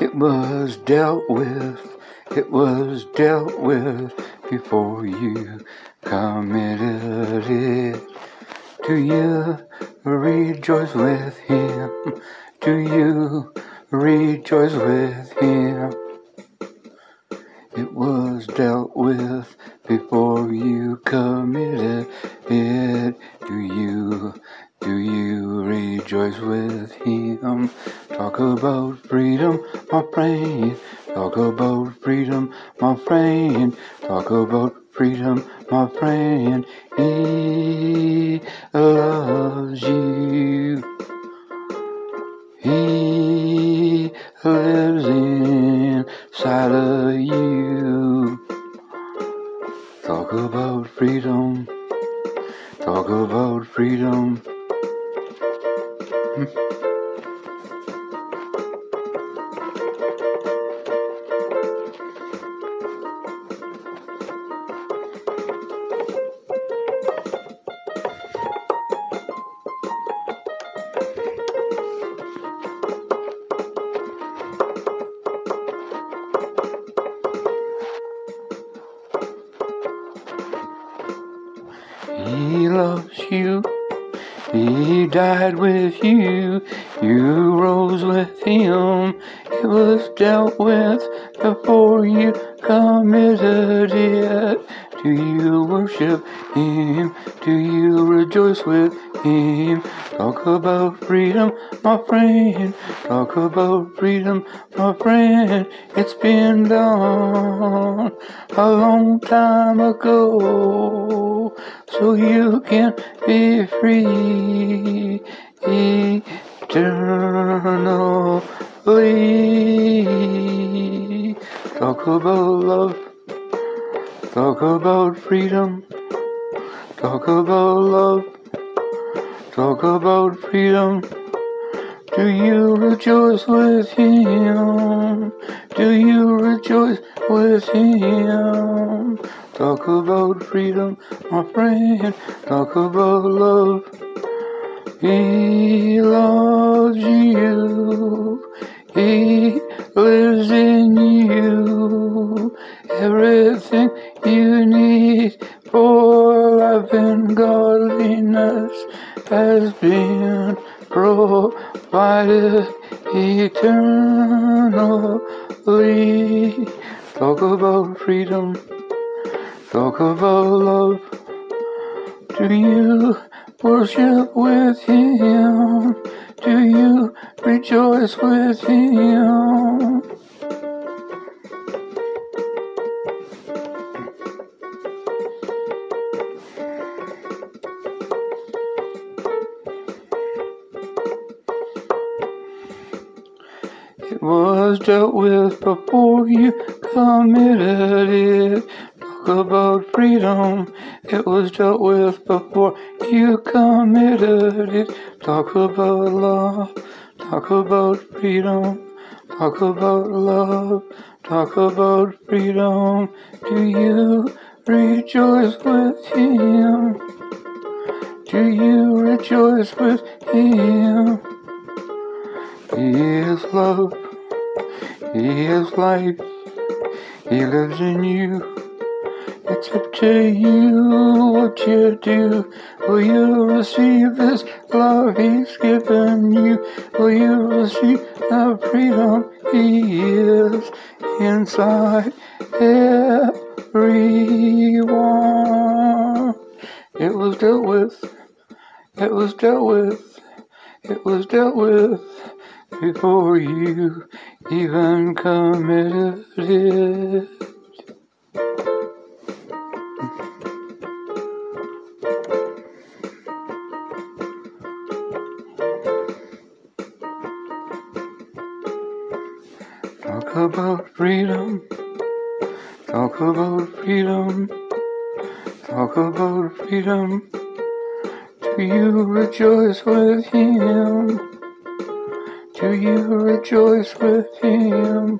It was dealt with, it was dealt with before you committed it. Do you rejoice with him? Do you rejoice with him? It was dealt with before you committed it. Do you, do you rejoice with him? Talk about freedom, my friend. Talk about freedom, my friend. Talk about freedom, my friend. He loves you. He lives inside of you. Talk about freedom. Talk about freedom. He loves you. He died with you. You rose with him. It was dealt with before you committed it. Do you worship him? Do you rejoice with him? Talk about freedom, my friend. Talk about freedom, my friend. It's been done a long time ago. So you can be free eternally. Talk about love. Talk about freedom. Talk about love. Talk about freedom. Do you rejoice with him? Do you rejoice with him? Talk about freedom, my friend. Talk about love. He loves you. He lives in you. Everything you need for life and godliness has been provided eternally. Talk about freedom. Talk about love. Do you worship with him? Do you rejoice with him? It was dealt with before you committed it. Talk about freedom. It was dealt with before you committed it. Talk about love. Talk about freedom. Talk about love. Talk about freedom. Do you rejoice with him? Do you rejoice with him? He is love. He is life. He lives in you. It's up to you what you do. Will you receive this love He's given you? Will you receive the freedom He is inside everyone? It was dealt with. It was dealt with. It was dealt with before you even committed it. Talk about freedom. Talk about freedom. Talk about freedom. Do you rejoice with him? Do you rejoice with him?